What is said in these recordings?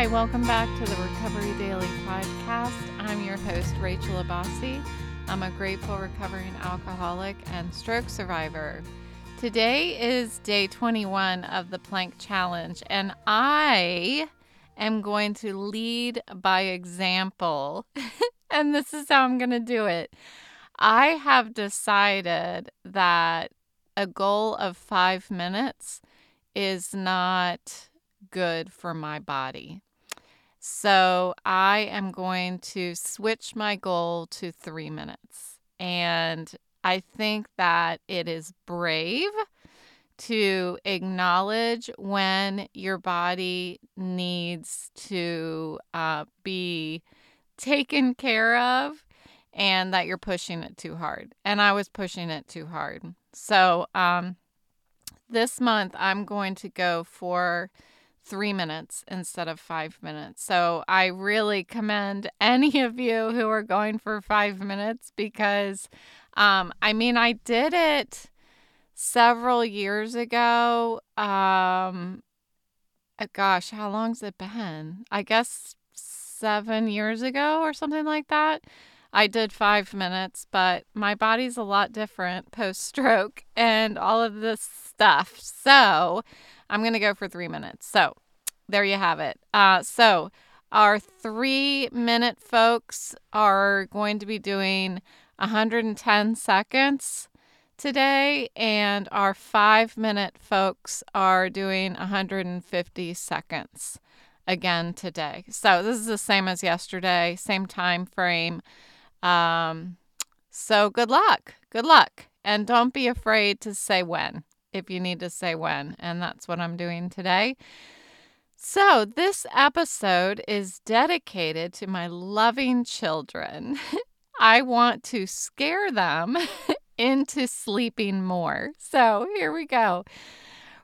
Hi, welcome back to the Recovery Daily podcast. I'm your host, Rachel Abassi. I'm a grateful recovering alcoholic and stroke survivor. Today is day 21 of the Plank Challenge, and I am going to lead by example. and this is how I'm going to do it. I have decided that a goal of five minutes is not good for my body. So I am going to switch my goal to three minutes. And I think that it is brave to acknowledge when your body needs to uh, be taken care of and that you're pushing it too hard. And I was pushing it too hard. So um, this month, I'm going to go for three minutes instead of five minutes. So I really commend any of you who are going for five minutes because, um, I mean, I did it several years ago. Um, uh, gosh, how long's it been? I guess seven years ago or something like that. I did five minutes, but my body's a lot different post stroke and all of this stuff. So I'm going to go for three minutes. So there you have it. Uh, so our three minute folks are going to be doing 110 seconds today, and our five minute folks are doing 150 seconds again today. So this is the same as yesterday, same time frame. Um, so good luck. Good luck. And don't be afraid to say when if you need to say when. And that's what I'm doing today. So, this episode is dedicated to my loving children. I want to scare them into sleeping more. So, here we go.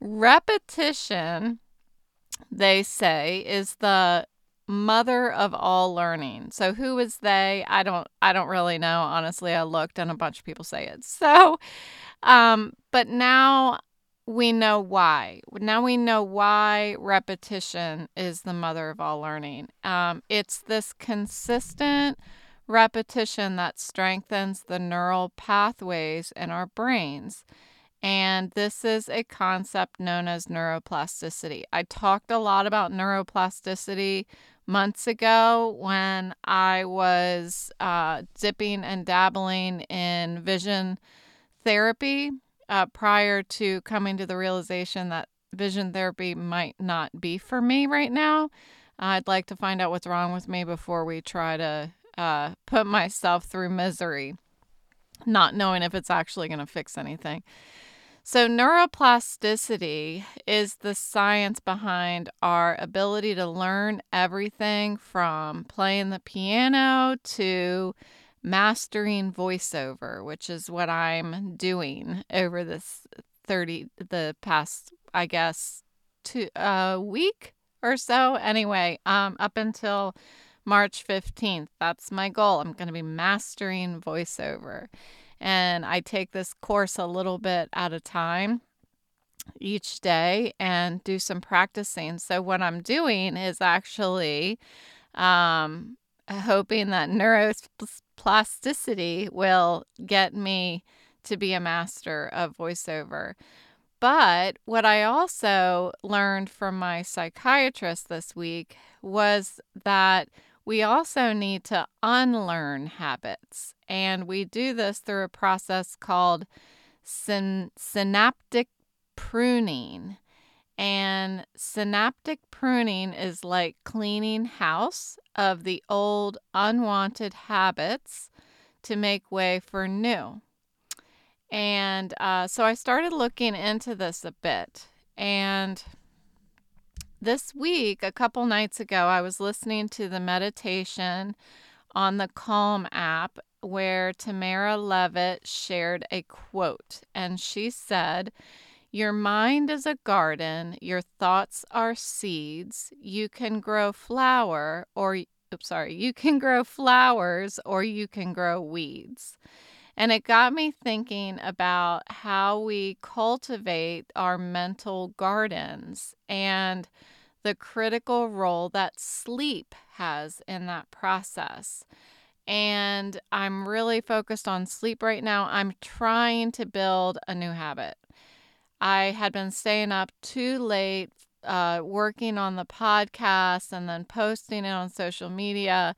Repetition, they say, is the mother of all learning. So who is they? I don't I don't really know. Honestly, I looked and a bunch of people say it. So um but now we know why. Now we know why repetition is the mother of all learning. Um, it's this consistent repetition that strengthens the neural pathways in our brains. And this is a concept known as neuroplasticity. I talked a lot about neuroplasticity months ago when I was uh, dipping and dabbling in vision therapy uh, prior to coming to the realization that vision therapy might not be for me right now. I'd like to find out what's wrong with me before we try to uh, put myself through misery, not knowing if it's actually going to fix anything. So, neuroplasticity is the science behind our ability to learn everything from playing the piano to mastering voiceover, which is what I'm doing over this 30 the past I guess two a uh, week or so anyway, um up until March 15th. That's my goal. I'm going to be mastering voiceover. And I take this course a little bit at a time each day and do some practicing. So what I'm doing is actually um hoping that neuroplasticity will get me to be a master of voiceover. But what I also learned from my psychiatrist this week was that we also need to unlearn habits. And we do this through a process called syn- synaptic pruning. And synaptic pruning is like cleaning house of the old unwanted habits to make way for new. And uh, so I started looking into this a bit. And this week, a couple nights ago, I was listening to the meditation on the Calm app where Tamara Levitt shared a quote. And she said, your mind is a garden, your thoughts are seeds. You can grow flower or oops, sorry, you can grow flowers or you can grow weeds. And it got me thinking about how we cultivate our mental gardens. And the critical role that sleep has in that process. And I'm really focused on sleep right now. I'm trying to build a new habit. I had been staying up too late, uh, working on the podcast and then posting it on social media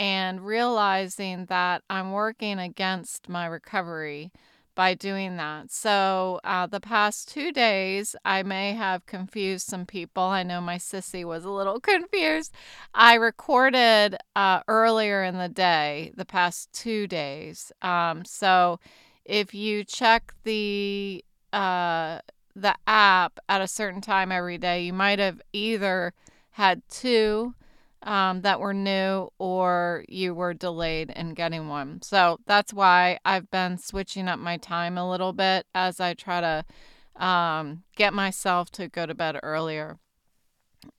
and realizing that I'm working against my recovery by doing that. So, uh, the past two days, I may have confused some people. I know my sissy was a little confused. I recorded uh, earlier in the day, the past two days. Um, so, if you check the uh, the app at a certain time every day, you might have either had two um, that were new or you were delayed in getting one. So that's why I've been switching up my time a little bit as I try to um, get myself to go to bed earlier.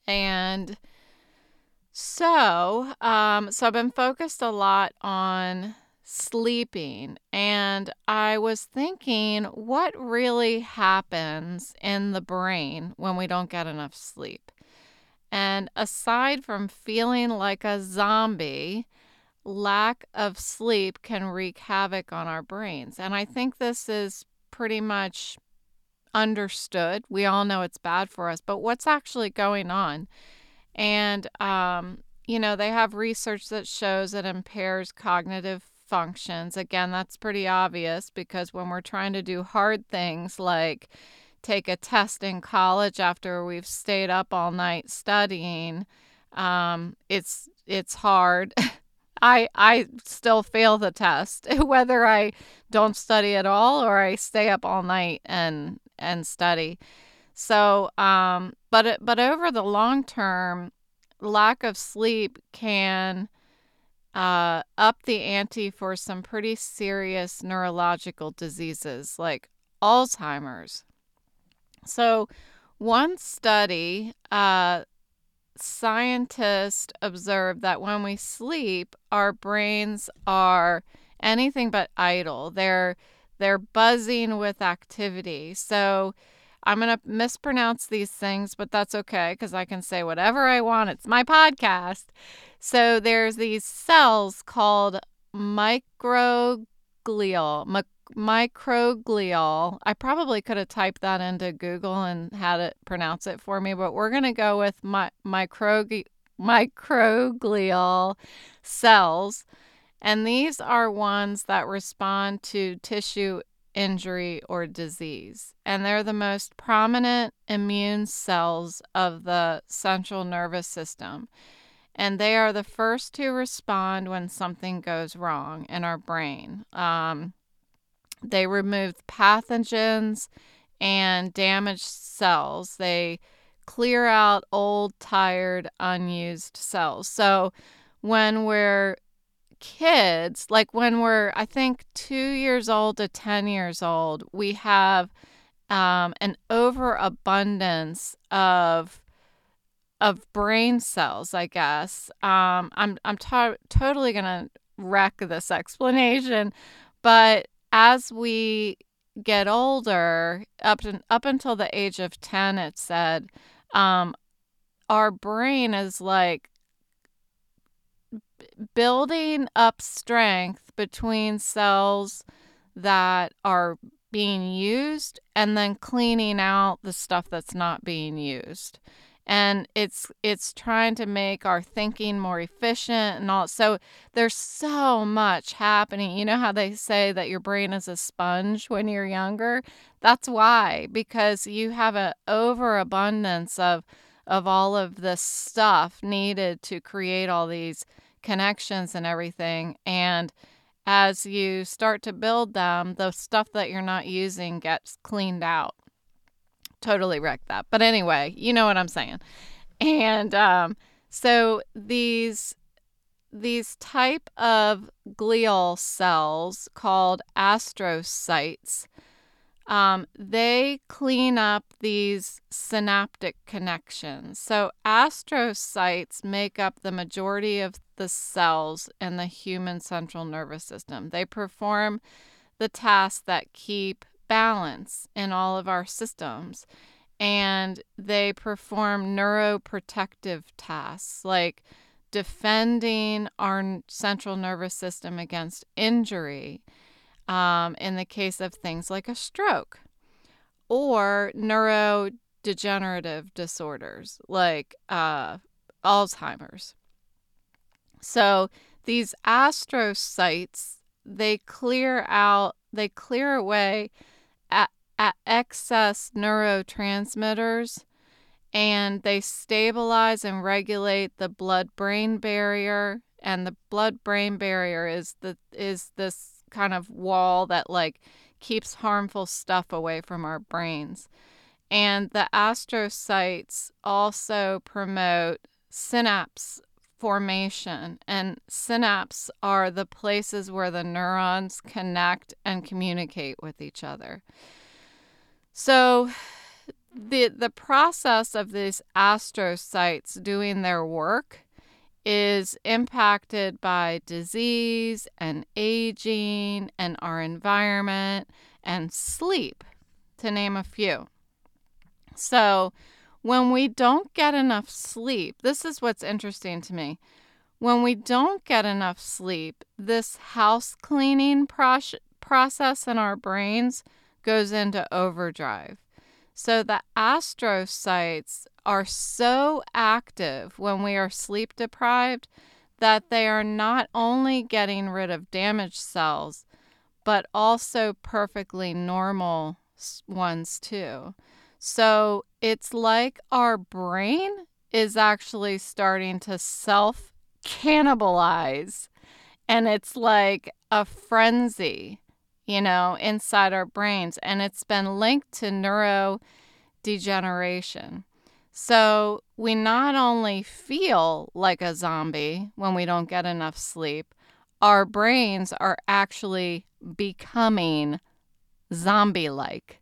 And so, um, so I've been focused a lot on sleeping, and I was thinking, what really happens in the brain when we don't get enough sleep? And aside from feeling like a zombie, lack of sleep can wreak havoc on our brains. And I think this is pretty much understood. We all know it's bad for us, but what's actually going on? And, um, you know, they have research that shows it impairs cognitive functions. Again, that's pretty obvious because when we're trying to do hard things like take a test in college after we've stayed up all night studying. Um, it's it's hard. I I still fail the test whether I don't study at all or I stay up all night and and study. So, um, but but over the long term, lack of sleep can uh, up the ante for some pretty serious neurological diseases like Alzheimer's, so, one study, uh, scientists observed that when we sleep, our brains are anything but idle. They're they're buzzing with activity. So I'm going to mispronounce these things, but that's okay because I can say whatever I want. It's my podcast. So there's these cells called microglial, microglial. I probably could have typed that into Google and had it pronounce it for me, but we're going to go with my, micro, microglial cells. And these are ones that respond to tissue injury or disease. And they're the most prominent immune cells of the central nervous system. And they are the first to respond when something goes wrong in our brain. Um, they remove pathogens and damaged cells. They clear out old, tired, unused cells. So when we're kids, like when we're, I think, two years old to 10 years old, we have um, an overabundance of of brain cells, I guess. Um, I'm I'm to- totally gonna wreck this explanation, but as we get older, up to, up until the age of 10, it said, um, our brain is like building up strength between cells that are being used and then cleaning out the stuff that's not being used and it's it's trying to make our thinking more efficient and all so there's so much happening. You know how they say that your brain is a sponge when you're younger? That's why because you have an overabundance of of all of this stuff needed to create all these connections and everything and as you start to build them the stuff that you're not using gets cleaned out totally wrecked that. But anyway, you know what I'm saying. And um, so these these type of glial cells called astrocytes um, they clean up these synaptic connections. So, astrocytes make up the majority of the cells in the human central nervous system. They perform the tasks that keep balance in all of our systems. and they perform neuroprotective tasks like defending our central nervous system against injury um, in the case of things like a stroke or neurodegenerative disorders like uh, Alzheimer's. So these astrocytes, they clear out, they clear away excess neurotransmitters and they stabilize and regulate the blood brain barrier and the blood brain barrier is the is this kind of wall that like keeps harmful stuff away from our brains. And the astrocytes also promote synapse formation and synapse are the places where the neurons connect and communicate with each other so the the process of these astrocytes doing their work is impacted by disease and aging and our environment and sleep to name a few. So, when we don't get enough sleep, this is what's interesting to me. When we don't get enough sleep, this house cleaning process in our brains goes into overdrive. So the astrocytes are so active when we are sleep deprived that they are not only getting rid of damaged cells, but also perfectly normal ones too. So it's like our brain is actually starting to self cannibalize. And it's like a frenzy you know, inside our brains. And it's been linked to neurodegeneration. So we not only feel like a zombie when we don't get enough sleep, our brains are actually becoming zombie like.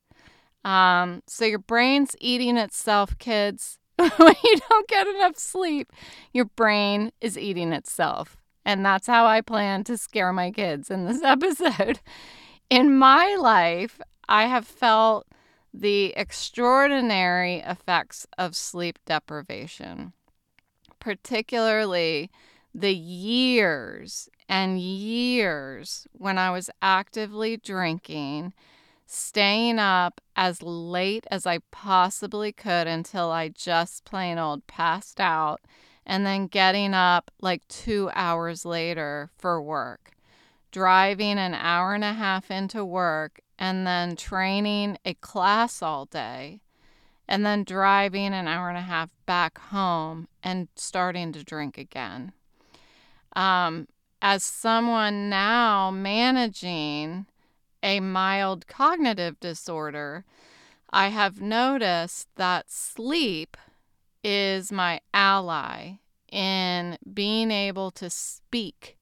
Um, so your brain's eating itself, kids. when you don't get enough sleep, your brain is eating itself. And that's how I plan to scare my kids in this episode in my life, I have felt the extraordinary effects of sleep deprivation, particularly the years and years when I was actively drinking, staying up as late as I possibly could until I just plain old passed out, and then getting up like two hours later for work driving an hour and a half into work and then training a class all day and then driving an hour and a half back home and starting to drink again. Um, as someone now managing a mild cognitive disorder, I have noticed that sleep is my ally in being able to speak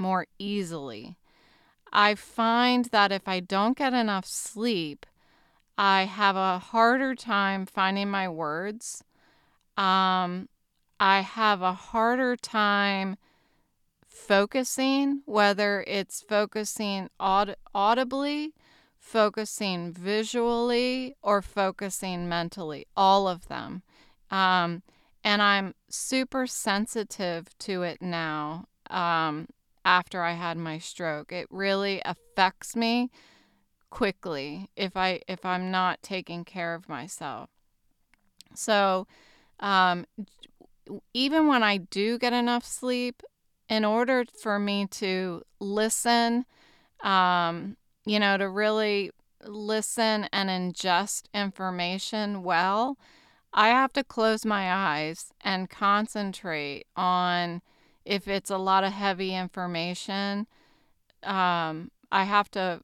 more easily. I find that if I don't get enough sleep, I have a harder time finding my words. Um, I have a harder time focusing, whether it's focusing aud- audibly, focusing visually, or focusing mentally, all of them. Um, and I'm super sensitive to it now. Um, after I had my stroke. It really affects me quickly if I if I'm not taking care of myself. So, um, even when I do get enough sleep, in order for me to listen, um, you know, to really listen and ingest information well, I have to close my eyes and concentrate on if it's a lot of heavy information, um, I have to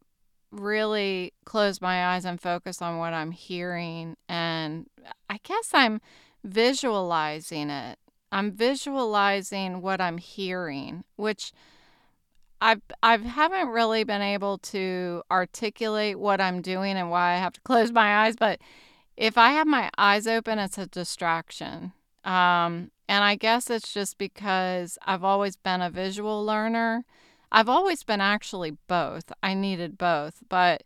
really close my eyes and focus on what I'm hearing. And I guess I'm visualizing it. I'm visualizing what I'm hearing, which I've I've haven't really been able to articulate what I'm doing and why I have to close my eyes. But if I have my eyes open, it's a distraction. Um, and I guess it's just because I've always been a visual learner. I've always been actually both. I needed both. But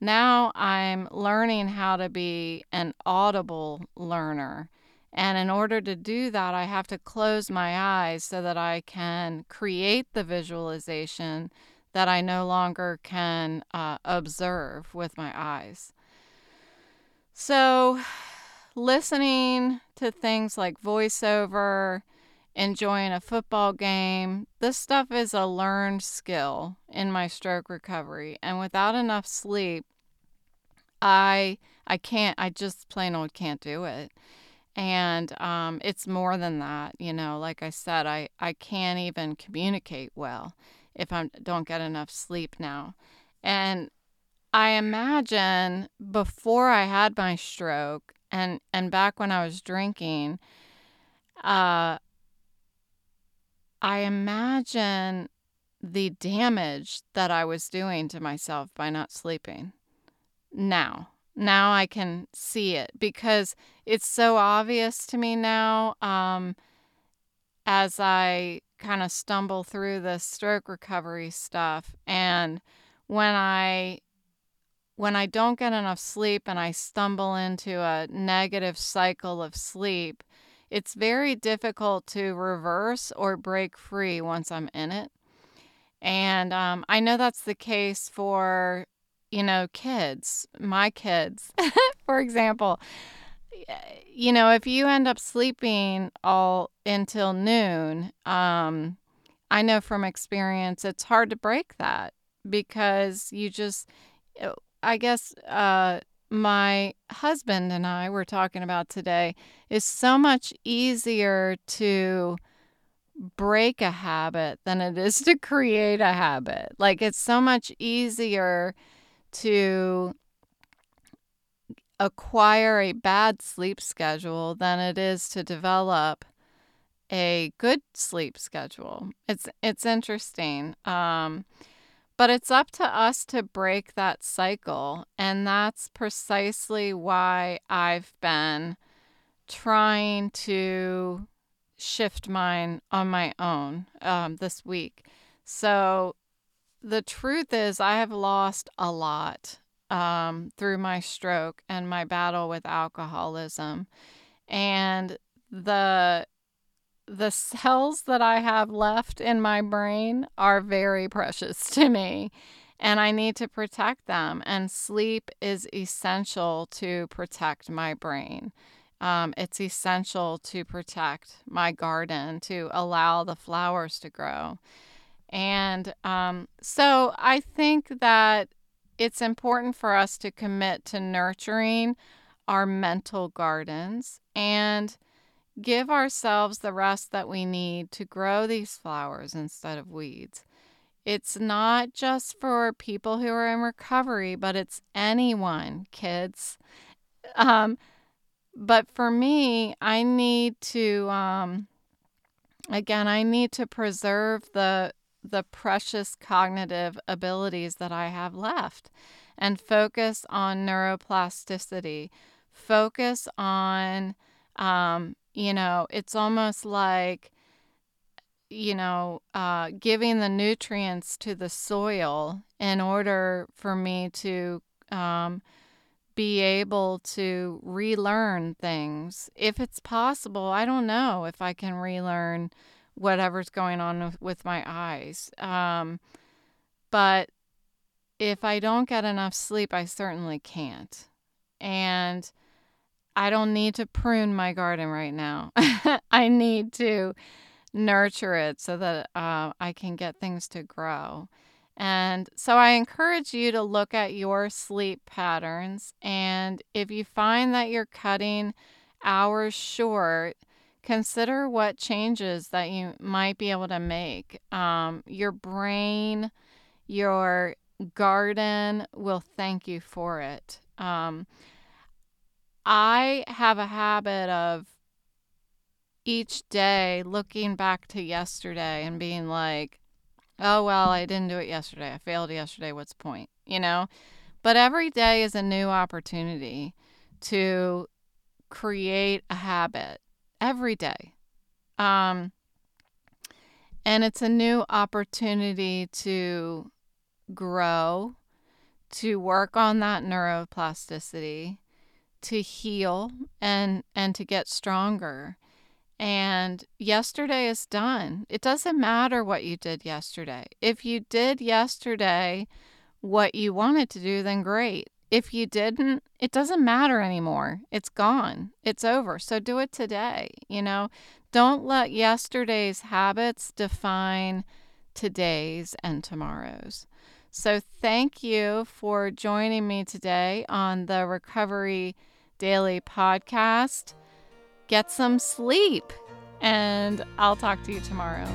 Now I'm learning how to be an audible learner. And in order to do that, I have to close my eyes so that I can create the visualization that I no longer can uh, observe with my eyes. So, listening to things like voiceover, enjoying a football game, this stuff is a learned skill in my stroke recovery. And without enough sleep, I I can't I just plain old can't do it. And um, it's more than that, you know. Like I said, I I can't even communicate well if I don't get enough sleep now. And I imagine before I had my stroke and and back when I was drinking, uh, I imagine the damage that I was doing to myself by not sleeping. Now, now I can see it because it's so obvious to me now. Um, as I kind of stumble through the stroke recovery stuff and when I when I don't get enough sleep and I stumble into a negative cycle of sleep, it's very difficult to reverse or break free once I'm in it. And um, I know that's the case for, you know, kids, my kids, for example you know, if you end up sleeping all until noon, um, I know from experience it's hard to break that because you just, uh, I guess, uh, my husband and I were talking about today is so much easier to break a habit than it is to create a habit. Like it's so much easier to acquire a bad sleep schedule than it is to develop a good sleep schedule. It's it's interesting. Um, but it's up to us to break that cycle, and that's precisely why I've been trying to shift mine on my own um, this week. So the truth is, I have lost a lot um, through my stroke and my battle with alcoholism. And the the cells that I have left in my brain are very precious to me and I need to protect them. And sleep is essential to protect my brain. Um, it's essential to protect my garden, to allow the flowers to grow. And um, so I think that it's important for us to commit to nurturing our mental gardens and give ourselves the rest that we need to grow these flowers instead of weeds. It's not just for people who are in recovery, but it's anyone, kids. Um, but for me, I need to, um, again, I need to preserve the the precious cognitive abilities that I have left and focus on neuroplasticity. Focus on, um, you know, it's almost like, you know, uh, giving the nutrients to the soil in order for me to um, be able to relearn things. If it's possible, I don't know if I can relearn whatever's going on with, my eyes. Um, but if I don't get enough sleep, I certainly can't. And I don't need to prune my garden right now. I need to nurture it so that uh, I can get things to grow. And so I encourage you to look at your sleep patterns. And if you find that you're cutting hours short, consider what changes that you might be able to make. Um, your brain, your garden will thank you for it. Um, I have a habit of each day looking back to yesterday and being like, oh, well, I didn't do it yesterday. I failed yesterday. What's the point? You know? But every day is a new opportunity to create a habit every day. Um, and it's a new opportunity to grow, to work on that neuroplasticity, to heal and and to get stronger. And yesterday is done. It doesn't matter what you did yesterday. If you did yesterday what you wanted to do, then great. If you didn't, it doesn't matter anymore. It's gone. It's over. So do it today. You know, don't let yesterday's habits define today's and tomorrow's. So, thank you for joining me today on the Recovery Daily podcast. Get some sleep, and I'll talk to you tomorrow.